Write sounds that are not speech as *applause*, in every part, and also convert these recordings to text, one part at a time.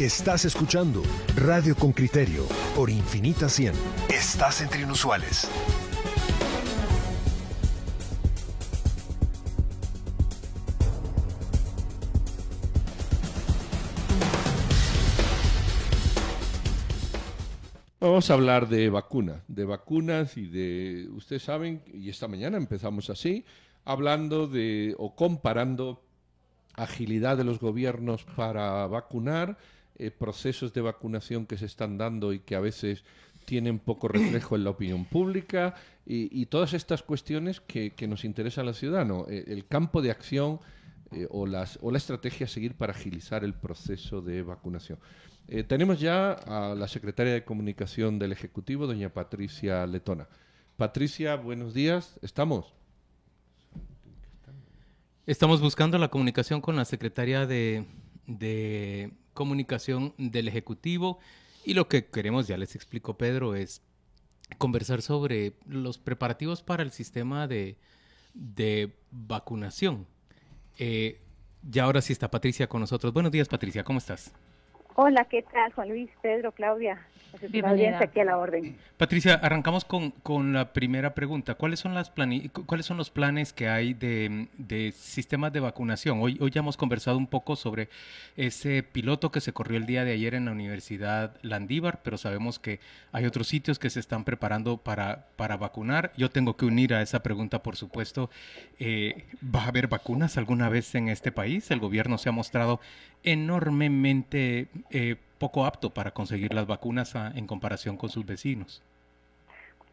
Estás escuchando Radio con Criterio por Infinita 100. Estás entre inusuales. Vamos a hablar de vacunas, de vacunas y de, ustedes saben, y esta mañana empezamos así, hablando de o comparando agilidad de los gobiernos para vacunar, eh, procesos de vacunación que se están dando y que a veces tienen poco reflejo en la opinión pública y, todas estas cuestiones que, nos interesan al ciudadano. Eh, el campo de acción eh, o, las, o la estrategia a seguir para agilizar el proceso de vacunación. tenemos ya a la secretaria de Comunicación del Ejecutivo, doña Patricia Letona. Patricia, buenos días. ¿Estamos? Estamos buscando la comunicación con la secretaria de, Comunicación del Ejecutivo y lo que queremos, ya les explico Pedro, es conversar sobre los preparativos para el sistema de, vacunación. Eh, ya ahora sí está Patricia con nosotros. Buenos días Patricia, ¿cómo estás? Hola, ¿qué tal? Juan Luis, Pedro, Claudia. Bienvenida. aquí a la orden. Patricia, arrancamos con, con la primera pregunta. ¿Cuáles son, las ¿Cuáles son los planes que hay de, de, sistemas de vacunación? Hoy, hoy ya hemos conversado un poco sobre ese piloto que se corrió el día de ayer en la Universidad Landívar, pero sabemos que hay otros sitios que se están preparando para, para vacunar. Yo tengo que unir a esa pregunta, por supuesto. Eh, ¿Va a haber vacunas alguna vez en este país? El gobierno se ha mostrado enormemente eh, poco apto para conseguir las vacunas en comparación con sus vecinos.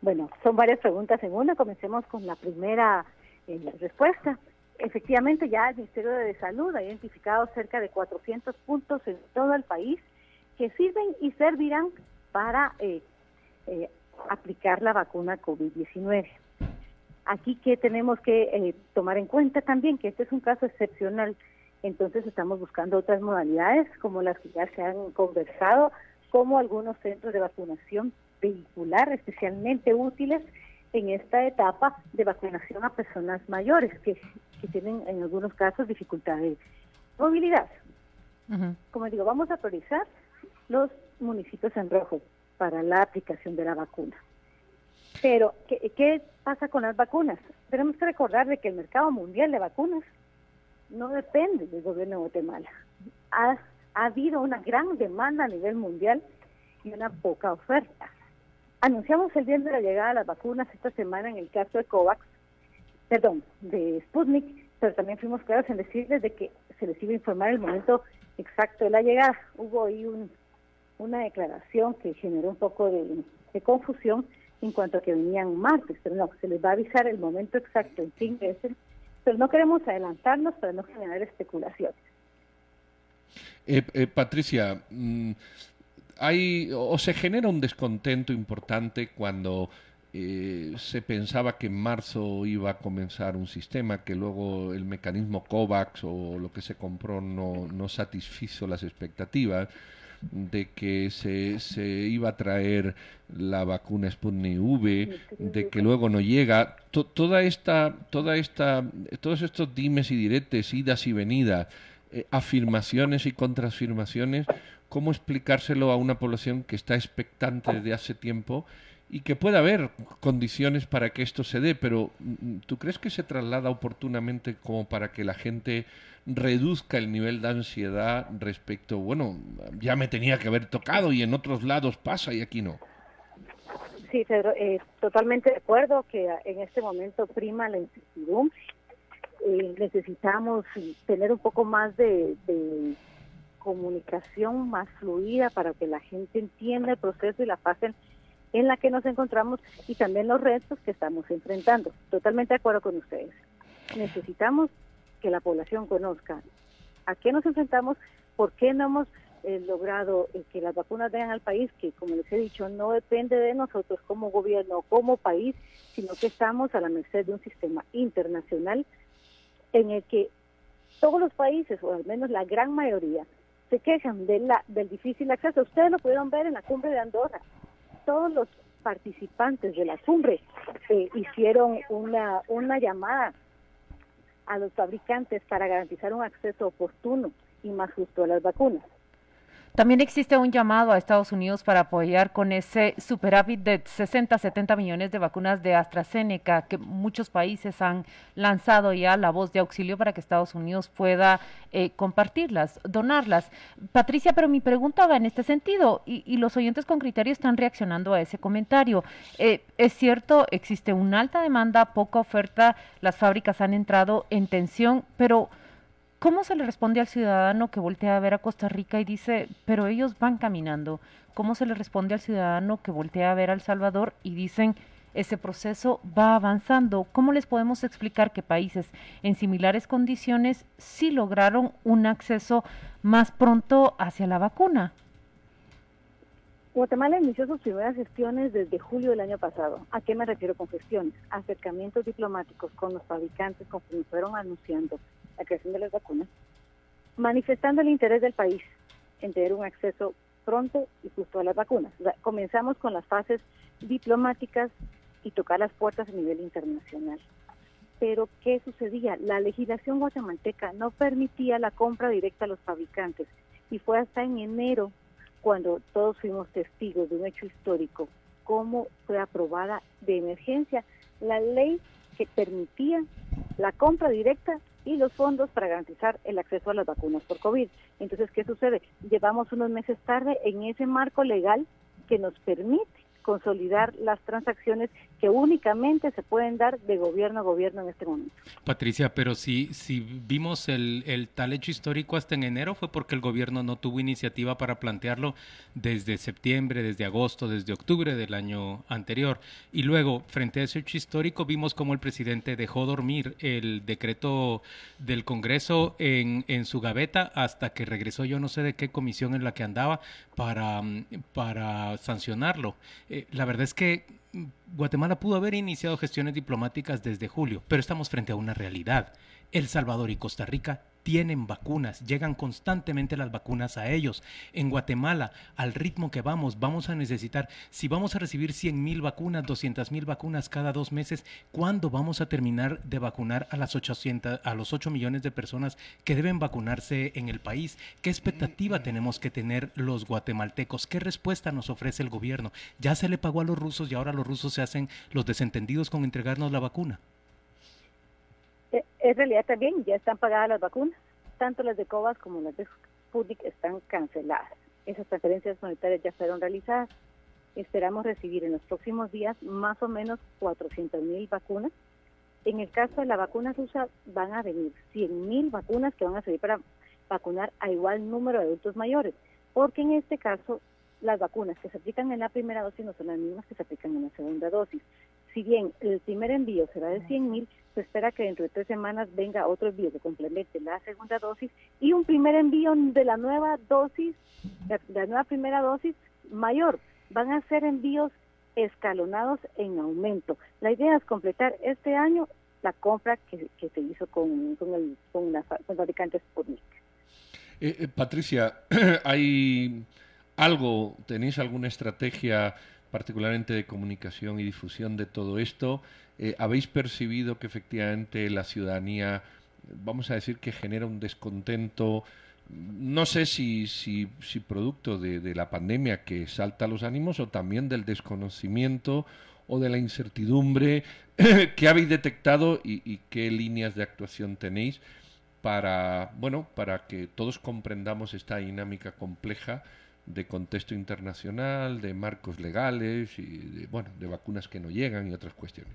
Bueno, son varias preguntas en una. Comencemos con la primera eh, respuesta. Efectivamente, ya el Ministerio de Salud ha identificado cerca de 400 puntos en todo el país que sirven y servirán para eh, aplicar la vacuna COVID-19. Aquí que tenemos que tomar en cuenta también que este es un caso excepcional entonces estamos buscando otras modalidades como las que ya se han conversado, como algunos centros de vacunación vehicular especialmente útiles en esta etapa de vacunación a personas mayores que, tienen en algunos casos dificultad de movilidad. Como digo, vamos a priorizar los municipios en rojo para la aplicación de la vacuna. Pero, ¿qué, ¿qué, pasa con las vacunas? Tenemos que recordar de que el mercado mundial de vacunas no depende del gobierno de Guatemala. Ha, habido una gran demanda a nivel mundial y una poca oferta. Anunciamos el día de la llegada de las vacunas esta semana en el caso de COVAX, perdón, de Sputnik, pero también fuimos claros en decirles de que se les iba a informar el momento exacto de la llegada. Hubo ahí un, una declaración que generó un poco de, confusión en cuanto a que venían martes, pero no, se les va a avisar el momento exacto en fin meses pero no queremos adelantarnos para no generar especulaciones. Eh, eh, Patricia, mm, hay o se genera un descontento importante cuando eh, se pensaba que en marzo iba a comenzar un sistema, que luego el mecanismo COVAX o lo que se compró no, no satisfizo las expectativas de que se, se iba a traer la vacuna Sputnik V, de que luego no llega, toda esta, toda esta, todos estos dimes y diretes, idas y venidas, eh, afirmaciones y contraafirmaciones, ¿cómo explicárselo a una población que está expectante desde hace tiempo y que pueda haber condiciones para que esto se dé, pero mm, ¿tú crees que se traslada oportunamente como para que la gente reduzca el nivel de ansiedad respecto, bueno, ya me tenía que haber tocado y en otros lados pasa y aquí no? Sí, Pedro, eh, totalmente de acuerdo que en este momento prima la incertidumbre. Eh, necesitamos tener un poco más de, de comunicación más fluida para que la gente entienda el proceso y la fase en la que nos encontramos y también los retos que estamos enfrentando. Totalmente de acuerdo con ustedes. Necesitamos que la población conozca. A qué nos enfrentamos, por qué no hemos eh, logrado eh, que las vacunas vengan al país, que como les he dicho, no depende de nosotros como gobierno como país, sino que estamos a la merced de un sistema internacional en el que todos los países, o al menos la gran mayoría, se quejan de la, del difícil acceso. Ustedes lo pudieron ver en la cumbre de Andorra. Todos los participantes de la cumbre eh, hicieron una, una llamada a los fabricantes para garantizar un acceso oportuno y más justo a las vacunas. También existe un llamado a Estados Unidos para apoyar con ese superávit de 60, 70 millones de vacunas de AstraZeneca que muchos países han lanzado ya la voz de auxilio para que Estados Unidos pueda eh, compartirlas, donarlas. Patricia, pero mi pregunta va en este sentido y, los oyentes con criterio están reaccionando a ese comentario. Eh, es cierto, existe una alta demanda, poca oferta, las fábricas han entrado en tensión, pero ¿Cómo se le responde al ciudadano que voltea a ver a Costa Rica y dice, pero ellos van caminando? ¿Cómo se le responde al ciudadano que voltea a ver a El Salvador y dicen, ese proceso va avanzando? ¿Cómo les podemos explicar que países en similares condiciones sí lograron un acceso más pronto hacia la vacuna? Guatemala inició sus primeras gestiones desde julio del año pasado. ¿A qué me refiero con gestiones? Acercamientos diplomáticos con los fabricantes conforme fueron anunciando la creación de las vacunas, manifestando el interés del país en tener un acceso pronto y justo a las vacunas. comenzamos con las fases diplomáticas y tocar las puertas a nivel internacional. Pero, ¿qué sucedía? La legislación guatemalteca no permitía la compra directa a los fabricantes y fue hasta en enero cuando todos fuimos testigos de un hecho histórico, cómo fue aprobada de emergencia la ley que permitía la compra directa y los fondos para garantizar el acceso a las vacunas por COVID. Entonces, ¿qué sucede? Llevamos unos meses tarde en ese marco legal que nos permite consolidar las transacciones que únicamente se pueden dar de gobierno a gobierno en este momento. Patricia, pero si, si vimos el, el, tal hecho histórico hasta en enero fue porque el gobierno no tuvo iniciativa para plantearlo desde septiembre, desde agosto, desde octubre del año anterior. Y luego, frente a ese hecho histórico, vimos cómo el presidente dejó dormir el decreto del Congreso en, en su gaveta hasta que regresó yo no sé de qué comisión en la que andaba para, para sancionarlo. Eh, la verdad es que Guatemala pudo haber iniciado gestiones diplomáticas desde julio, pero estamos frente a una realidad. El Salvador y Costa Rica tienen vacunas, llegan constantemente las vacunas a ellos. En Guatemala, al ritmo que vamos, vamos a necesitar, si vamos a recibir 100 mil vacunas, 200 mil vacunas cada dos meses, ¿cuándo vamos a terminar de vacunar a las 800, a los 8 millones de personas que deben vacunarse en el país? ¿Qué expectativa tenemos que tener los guatemaltecos? ¿Qué respuesta nos ofrece el gobierno? Ya se le pagó a los rusos y ahora los rusos se hacen los desentendidos con entregarnos la vacuna. Es realidad también, ya están pagadas las vacunas, tanto las de COVAX como las de Sputnik están canceladas. Esas transferencias monetarias ya fueron realizadas. Esperamos recibir en los próximos días más o menos 400 mil vacunas. En el caso de la vacuna rusa van a venir 100 mil vacunas que van a servir para vacunar a igual número de adultos mayores, porque en este caso las vacunas que se aplican en la primera dosis no son las mismas que se aplican en la segunda dosis. Si bien el primer envío será de 100 mil, se espera que dentro de tres semanas venga otro envío que complemente la segunda dosis y un primer envío de la nueva dosis, de la nueva primera dosis mayor. Van a ser envíos escalonados en aumento. La idea es completar este año la compra que, se hizo con, con, el, con, la, fabricante Sputnik. Eh, eh, Patricia, *clears throat* ¿hay algo, tenéis alguna estrategia particularmente de comunicación y difusión de todo esto? Eh, ¿Habéis percibido que efectivamente la ciudadanía, vamos a decir que genera un descontento, no sé si, producto de, la pandemia que salta los ánimos o también del desconocimiento o de la incertidumbre *clears throat* que habéis detectado y, y qué líneas de actuación tenéis para, bueno, para que todos comprendamos esta dinámica compleja de contexto internacional, de marcos legales y de, bueno, de vacunas que no llegan y otras cuestiones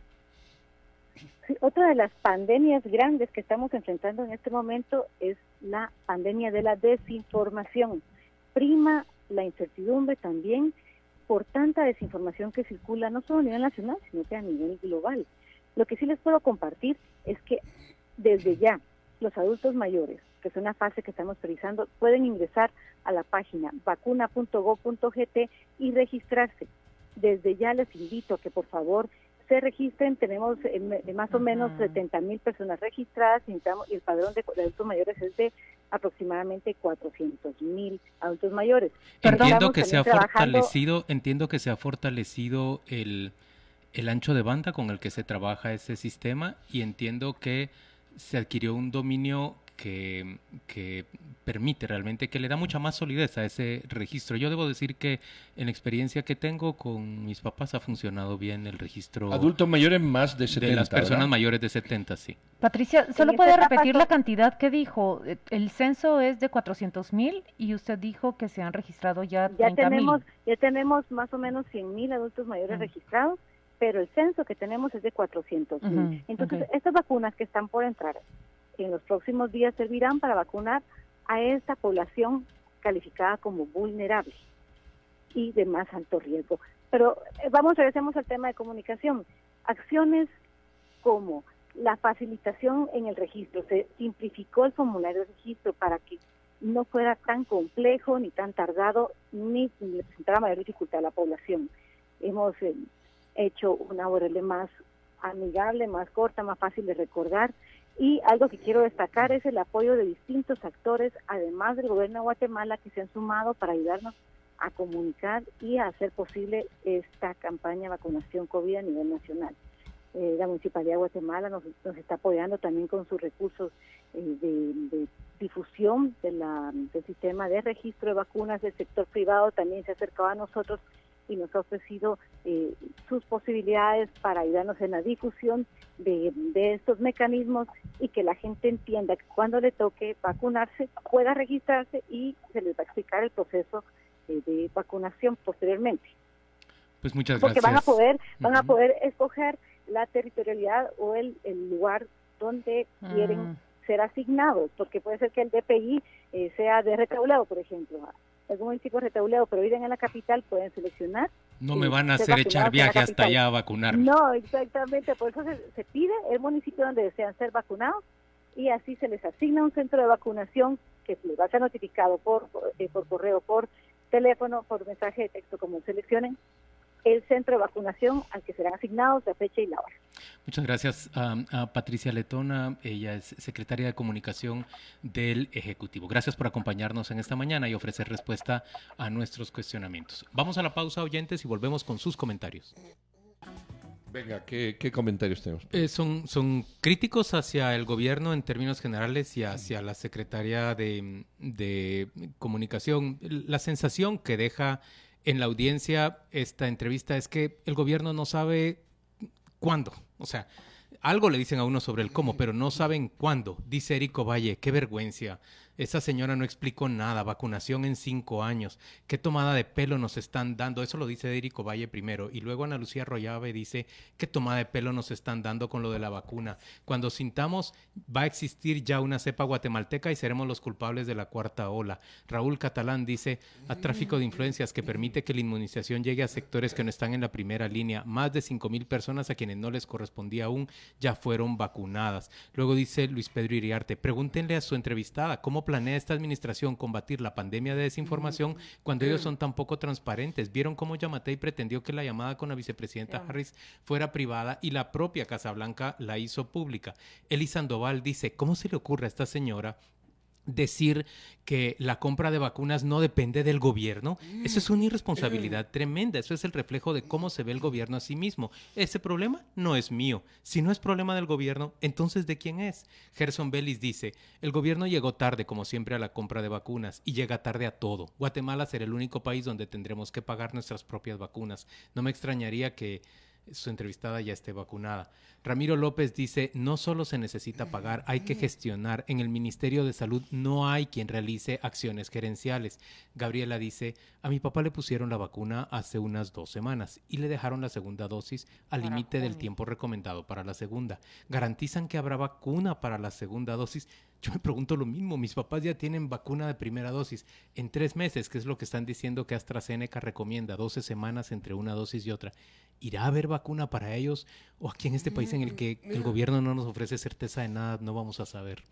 otra de las pandemias grandes que estamos enfrentando en este momento es la pandemia de la desinformación. Prima la incertidumbre también por tanta desinformación que circula no solo a nivel nacional, sino que a nivel global. Lo que sí les puedo compartir es que desde ya los adultos mayores, que es una fase que estamos realizando, pueden ingresar a la página vacuna.go.gt y registrarse. Desde ya les invito a que por favor se registren, tenemos eh, más o menos 70 mil personas registradas y, el padrón de, adultos mayores es de aproximadamente 400 mil adultos mayores. Entiendo que se ha fortalecido, entiendo que se ha fortalecido el, el ancho de banda con el que se trabaja ese sistema y entiendo que se adquirió un dominio que, que, permite realmente, que le da mucha más solidez a ese registro. Yo debo decir que en la experiencia que tengo con mis papás ha funcionado bien el registro. Adultos mayores más de 70. De las personas mayores de 70, sí. Patricia, ¿solo puede repetir la cantidad que dijo? El censo es de 400 mil y usted dijo que se han registrado ya, ya tenemos Ya tenemos más o menos 100 mil adultos mayores registrados pero el censo que tenemos es de 400 mil. Entonces, estas vacunas que están por entrar en los próximos días servirán para vacunar a esta población calificada como vulnerable y de más alto riesgo. Pero eh, vamos, regresemos al tema de comunicación. Acciones como la facilitación en el registro, se simplificó el formulario de registro para que no fuera tan complejo ni tan tardado ni, le presentara mayor dificultad a la población. Hemos eh, hecho una URL más amigable, más corta, más fácil de recordar. Y algo que quiero destacar es el apoyo de distintos actores, además del gobierno de Guatemala, que se han sumado para ayudarnos a comunicar y a hacer posible esta campaña de vacunación COVID a nivel nacional. Eh, la Municipalidad de Guatemala nos, está apoyando también con sus recursos eh, de, difusión de la, del sistema de registro de vacunas del sector privado, también se ha acercado a nosotros y nos ha ofrecido eh, sus posibilidades para ayudarnos en la difusión de, estos mecanismos y que la gente entienda que cuando le toque vacunarse pueda registrarse y se les va a explicar el proceso eh, de vacunación posteriormente. Pues muchas gracias. Porque van a poder, van a poder escoger la territorialidad o el, lugar donde quieren mm. ser asignados, porque puede ser que el DPI eh, sea de recaulado, por ejemplo algún municipio retaulado, pero viven en la capital, pueden seleccionar. No me van a hacer echar viaje hasta allá a vacunar. No, exactamente, por eso se, pide el municipio donde desean ser vacunados y así se les asigna un centro de vacunación que les va a ser notificado por, eh, por correo, por teléfono, por mensaje de texto, como seleccionen el centro de vacunación al que serán asignados la fecha y la hora. Muchas gracias a, Patricia Letona, ella es secretaria de comunicación del Ejecutivo. Gracias por acompañarnos en esta mañana y ofrecer respuesta a nuestros cuestionamientos. Vamos a la pausa, oyentes, y volvemos con sus comentarios. Venga, ¿qué, comentarios tenemos? Eh, son, son críticos hacia el gobierno en términos generales y hacia la secretaria de, de comunicación. La sensación que deja en la audiencia esta entrevista es que el gobierno no sabe cuándo. O sea, algo le dicen a uno sobre el cómo, pero no saben cuándo. Dice Erico Valle, qué vergüenza. Esa señora no explicó nada, vacunación en cinco años, qué tomada de pelo nos están dando, eso lo dice Erico Valle primero, y luego Ana Lucía Royave dice qué tomada de pelo nos están dando con lo de la vacuna. Cuando sintamos va a existir ya una cepa guatemalteca y seremos los culpables de la cuarta ola. Raúl Catalán dice a tráfico de influencias que permite que la inmunización llegue a sectores que no están en la primera línea. Más de cinco mil personas a quienes no les correspondía aún ya fueron vacunadas. Luego dice Luis Pedro Iriarte, pregúntenle a su entrevistada cómo planea esta administración combatir la pandemia de desinformación cuando ellos *clears throat* son tan poco transparentes? ¿Vieron cómo Yamatei pretendió que la llamada con la vicepresidenta Harris fuera privada y la propia Casa Blanca la hizo pública? Eli Sandoval dice, ¿cómo se le ocurre a esta señora decir que la compra de vacunas no depende del gobierno, eso es una irresponsabilidad tremenda, eso es el reflejo de cómo se ve el gobierno a sí mismo. Ese problema no es mío. Si no es problema del gobierno, entonces ¿de quién es? Gerson Bellis dice, el gobierno llegó tarde como siempre a la compra de vacunas y llega tarde a todo. Guatemala será el único país donde tendremos que pagar nuestras propias vacunas. No me extrañaría que su entrevistada ya esté vacunada. Ramiro López dice, no solo se necesita pagar, hay que gestionar. En el Ministerio de Salud no hay quien realice acciones gerenciales. Gabriela dice, a mi papá le pusieron la vacuna hace unas dos semanas y le dejaron la segunda dosis al límite del tiempo recomendado para la segunda. ¿Garantizan que habrá vacuna para la segunda dosis? Yo me pregunto lo mismo, mis papás ya tienen vacuna de primera dosis en tres meses, que es lo que están diciendo que AstraZeneca recomienda, 12 semanas entre una dosis y otra. ¿Irá a haber vacuna para ellos? ¿O aquí en este país en el que el gobierno no nos ofrece certeza de nada, no vamos a saber?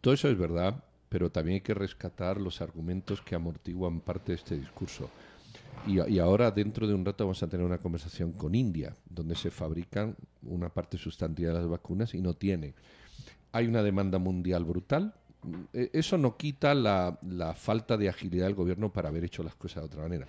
Todo eso es verdad, pero también hay que rescatar los argumentos que amortiguan parte de este discurso. Y, y, ahora, dentro de un rato, vamos a tener una conversación con India, donde se fabrican una parte sustantiva de las vacunas y no tiene. Hay una demanda mundial brutal, e, eso no quita la, falta de agilidad del gobierno para haber hecho las cosas de otra manera.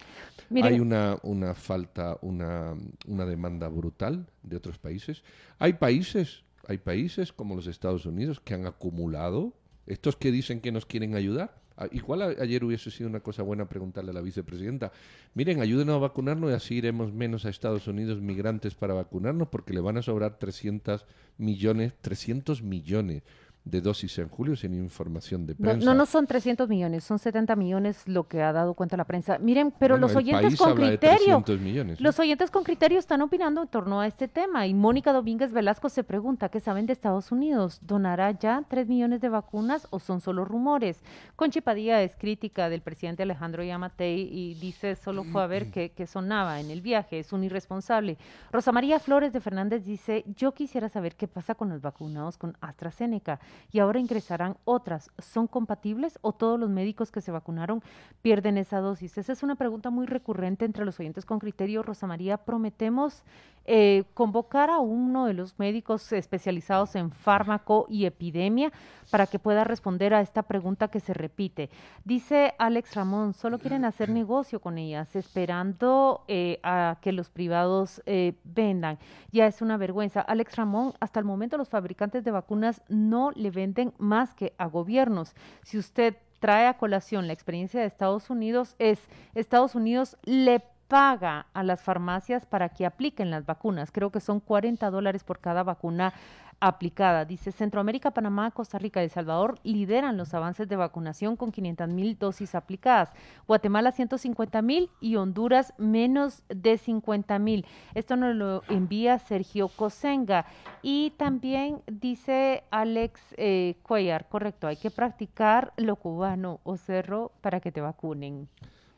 Hay una, una falta, una, una demanda brutal de otros países. Hay países hay países como los Estados Unidos que han acumulado, estos que dicen que nos quieren ayudar. Ah, Igual ayer hubiese sido una cosa buena preguntarle a la vicepresidenta, miren, ayúdenos a vacunarnos y así iremos menos a Estados Unidos migrantes para vacunarnos porque le van a sobrar 300 millones, 300 millones de dosis en julio sin información de prensa. no, no son 300 millones, son 70 millones lo que ha dado cuenta la prensa. Miren, pero Bueno, los oyentes con criterio, 300 millones, los oyentes con criterio están opinando en torno a este tema. Y Mónica Domínguez Velasco se pregunta, ¿qué saben de Estados Unidos? ¿Donará ya 3 millones de vacunas o son solo rumores? Conchi Padilla es crítica del presidente Alejandro Yamatei y dice, solo fue a ver qué, qué sonaba en el viaje, es un irresponsable. Rosa María Flores de Fernández dice, yo quisiera saber qué pasa con los vacunados con AstraZeneca y ahora ingresarán otras. ¿Son compatibles o todos los médicos que se vacunaron pierden esa dosis? Esa es una pregunta muy recurrente entre los oyentes con criterio. Rosa María, prometemos eh, convocar a uno de los médicos especializados en fármaco y epidemia para que pueda responder a esta pregunta que se repite. Dice Alex Ramón, solo quieren hacer negocio con ellas, esperando eh, a que los privados eh, vendan. Ya es una vergüenza. Alex Ramón, hasta el momento los fabricantes de vacunas no le venden más que a gobiernos. Si usted trae a colación la experiencia de Estados Unidos, es Estados Unidos le paga a las farmacias para que apliquen las vacunas. Creo que son 40 dólares por cada vacuna aplicada. Dice Centroamérica, Panamá, Costa Rica y El Salvador lideran los avances de vacunación con 500 mil dosis aplicadas. Guatemala 150 mil y Honduras menos de 50 mil. Esto nos lo envía Sergio Cosenga. Y también dice Alex eh, Cuellar, correcto, hay que practicar lo cubano o cerro para que te vacunen.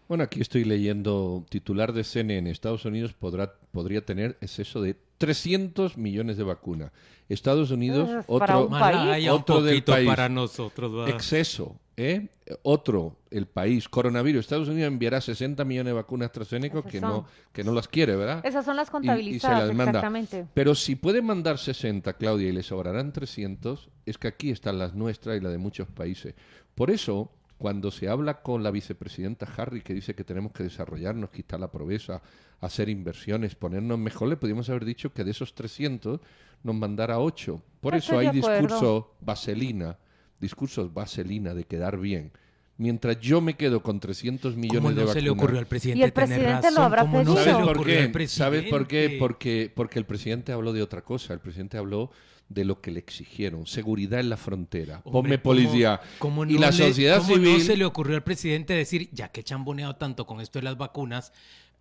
Bueno, aquí estoy leyendo titular de CNN. Estados Unidos podrá, podría tener exceso de 300 millones de vacunas. Estados Unidos, Es para otro, un país. Otro del país. para nosotros. ¿va? exceso. ¿eh? Otro, el país, coronavirus. Estados Unidos enviará 60 millones de vacunas AstraZeneca que son. no, que no las quiere, ¿verdad? Esas son las Y- y se contabilizadas, las manda. exactamente. Pero si puede mandar 60, Claudia, y le sobrarán 300, es que aquí están las nuestras y las de muchos países. Por eso, cuando se habla con la vicepresidenta Harry, que dice que tenemos que desarrollarnos, quitar la pobreza, hacer inversiones, ponernos mejor, le podríamos haber dicho que de esos 300 nos mandara 8. Por Estoy eso hay discurso vaselina, discursos vaselina de quedar bien. Mientras yo me quedo con 300 millones ¿Cómo de no vacunas. se le ocurrió al presidente Y el tener presidente lo habrá ¿Cómo no pedido. le ¿Sabes por qué? ¿Sabes por qué? Porque, porque el presidente habló de otra cosa. El presidente habló de lo que le exigieron. Seguridad en la frontera. Hombre, Ponme ¿cómo- policía. cómo y no la le- sociedad cómo civil... no se le ocurrió al presidente decir, ya que he chamboneado tanto con esto de las vacunas,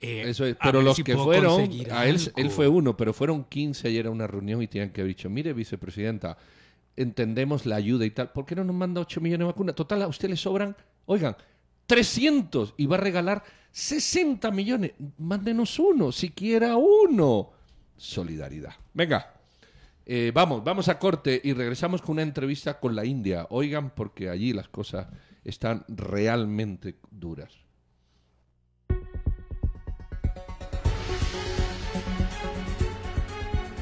eh, Eso es, pero los si que fueron, conseguir a él, algo". él fue uno, pero fueron 15 ayer a una reunión y tenían que haber dicho, mire, vicepresidenta, entendemos la ayuda y tal, ¿por qué no nos manda 8 millones de vacunas? Total, a usted le sobran, oigan, 300 y va a regalar 60 millones. Mándenos uno, siquiera uno. Solidaridad. Venga, eh, vamos, vamos a corte y regresamos con una entrevista con la India. Oigan, porque allí las cosas están realmente duras.